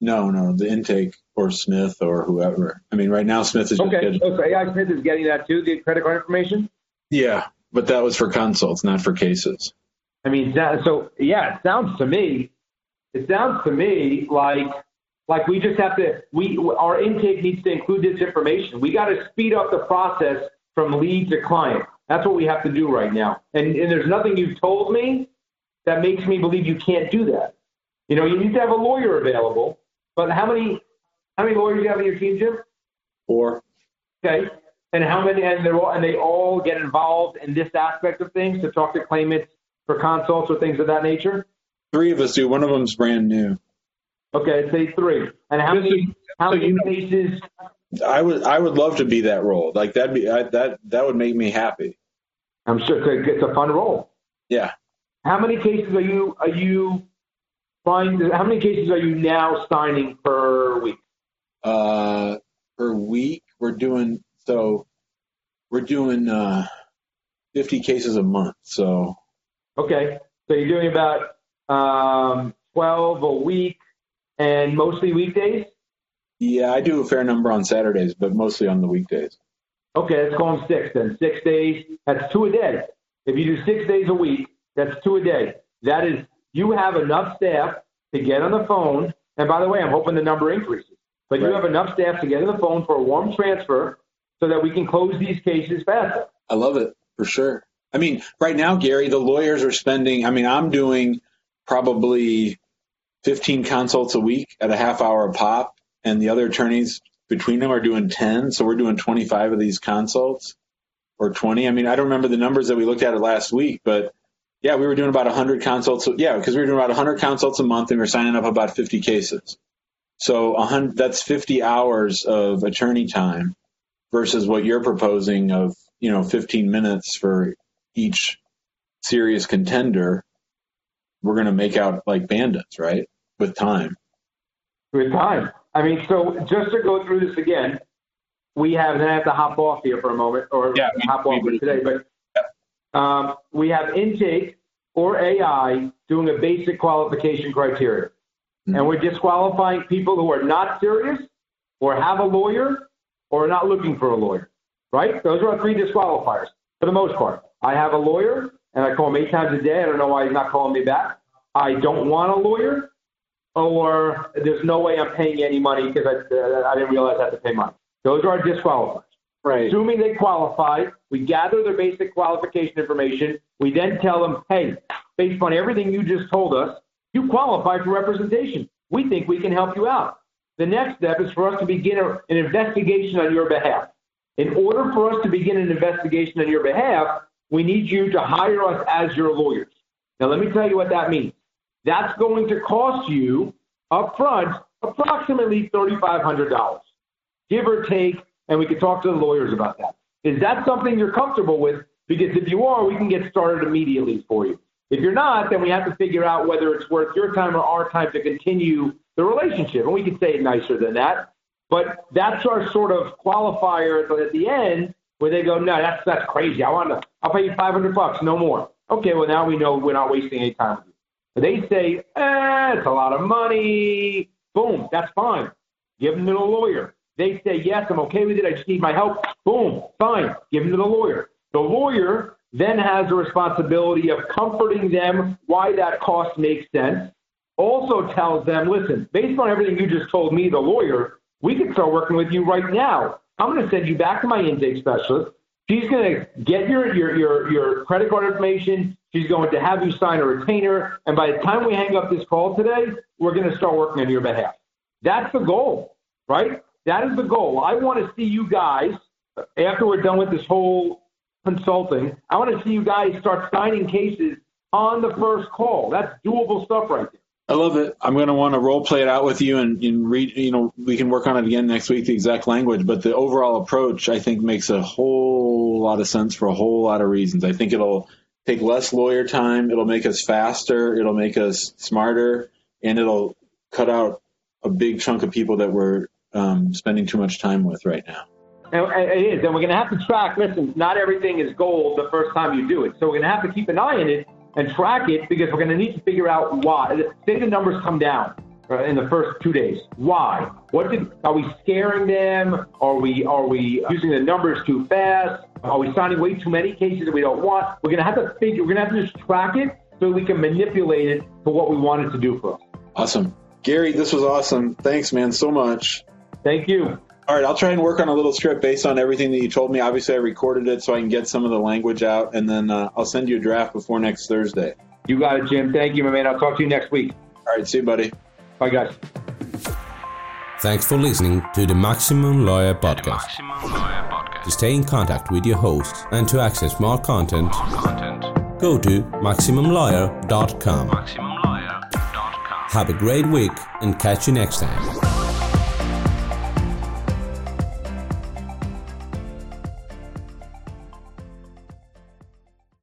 Speaker 1: No, no, the intake or Smith or whoever. I mean, right now Smith is
Speaker 3: okay. Getting... So AI Smith is getting that too, the credit card information.
Speaker 1: Yeah, but that was for consults, not for cases.
Speaker 3: I mean, that, so yeah, it sounds to me, it sounds to me like like we just have to, we our intake needs to include this information. We got to speed up the process from lead to client. That's what we have to do right now. And, and there's nothing you've told me that makes me believe you can't do that. You know, you need to have a lawyer available. But how many how many lawyers do you have in your team, Jim?
Speaker 1: Four.
Speaker 3: Okay. And how many and they all and they all get involved in this aspect of things to talk to claimants for consults or things of that nature?
Speaker 1: Three of us do. One of them's brand new.
Speaker 3: Okay, say three. And how many how many cases?
Speaker 1: I would I would love to be that role. Like that'd be I, that that would make me happy.
Speaker 3: I'm sure it's a fun role.
Speaker 1: Yeah.
Speaker 3: How many cases are you are you find? How many cases are you now signing per week?
Speaker 1: Uh, per week we're doing so. We're doing uh, 50 cases a month. So.
Speaker 3: Okay, so you're doing about um, 12 a week and mostly weekdays?
Speaker 1: Yeah, I do a fair number on Saturdays, but mostly on the weekdays.
Speaker 3: Okay, let's call them six then. Six days, that's two a day. If you do six days a week, that's two a day. That is, you have enough staff to get on the phone. And by the way, I'm hoping the number increases. But right. you have enough staff to get on the phone for a warm transfer so that we can close these cases faster.
Speaker 1: I love it for sure. I mean, right now, Gary, the lawyers are spending, I mean, I'm doing probably 15 consults a week at a half hour a pop, and the other attorneys between them are doing 10. So we're doing 25 of these consults or 20. I mean, I don't remember the numbers that we looked at it last week, but yeah, we were doing about 100 consults. Yeah, because we were doing about 100 consults a month and we are signing up about 50 cases. So 100, that's 50 hours of attorney time versus what you're proposing of, you know, 15 minutes for each serious contender we're going to make out like bandits, right? With time.
Speaker 3: With time. I mean, so just to go through this again, we have, and I have to hop off here for a moment, or yeah, hop off for today, but um, we have intake or AI doing a basic qualification criteria. Mm-hmm. And we're disqualifying people who are not serious or have a lawyer or are not looking for a lawyer, right? Those are our three disqualifiers for the most part. I have a lawyer and I call him eight times a day. I don't know why he's not calling me back. I don't want a lawyer, or there's no way I'm paying any money because I, uh, I didn't realize I had to pay money. Those are our disqualifiers. Right. Assuming they qualify, we gather their basic qualification information. We then tell them, hey, based on everything you just told us, you qualify for representation. We think we can help you out. The next step is for us to begin a, an investigation on your behalf. In order for us to begin an investigation on your behalf, we need you to hire us as your lawyers. Now, let me tell you what that means. That's going to cost you up front approximately $3,500, give or take, and we can talk to the lawyers about that. Is that something you're comfortable with? Because if you are, we can get started immediately for you. If you're not, then we have to figure out whether it's worth your time or our time to continue the relationship. And we can say it nicer than that. But that's our sort of qualifier at the end where they go, no, that's that's crazy. I want to, I'll pay you 500 bucks, no more. Okay, well now we know we're not wasting any time. But they say, eh, it's a lot of money. Boom, that's fine. Give them to the lawyer. They say, yes, I'm okay with it. I just need my help. Boom, fine. Give them to the lawyer. The lawyer then has the responsibility of comforting them why that cost makes sense. Also tells them, listen, based on everything you just told me, the lawyer, we can start working with you right now. I'm going to send you back to my intake specialist. She's going to get your, your, your, your credit card information. She's going to have you sign a retainer. And by the time we hang up this call today, we're going to start working on your behalf. That's the goal, right? That is the goal. I want to see you guys, after we're done with this whole consulting, I want to see you guys start signing cases on the first call. That's doable stuff right there.
Speaker 1: I love it. I'm going to want to role play it out with you and, and read, you know, we can work on it again next week, the exact language, but the overall approach, I think, makes a whole lot of sense for a whole lot of reasons. I think it'll take less lawyer time. It'll make us faster. It'll make us smarter and it'll cut out a big chunk of people that we're um, spending too much time with right now.
Speaker 3: And it is. And we're going to have to track, listen, not everything is gold the first time you do it. So we're going to have to keep an eye on it and track it because we're going to need to figure out why. Say the numbers come down uh, in the first two days. Why? What did? Are we scaring them? Are we are we using the numbers too fast? Are we signing way too many cases that we don't want? We're going to have to figure. We're going to have to just track it so we can manipulate it to what we want it to do for us.
Speaker 1: Awesome, Gary. This was awesome. Thanks, man, so much.
Speaker 3: Thank you.
Speaker 1: All right, I'll try and work on a little script based on everything that you told me. Obviously, I recorded it so I can get some of the language out, and then uh, I'll send you a draft before next Thursday.
Speaker 3: You got it, Jim. Thank you, my man. I'll talk to you next week.
Speaker 1: All right, see you, buddy.
Speaker 3: Bye, guys.
Speaker 5: Thanks for listening to the Maximum Lawyer Podcast. Maximum Lawyer Podcast. To stay in contact with your host and to access more content, more content. go to MaximumLawyer.com. MaximumLawyer.com. Have a great week and catch you next time.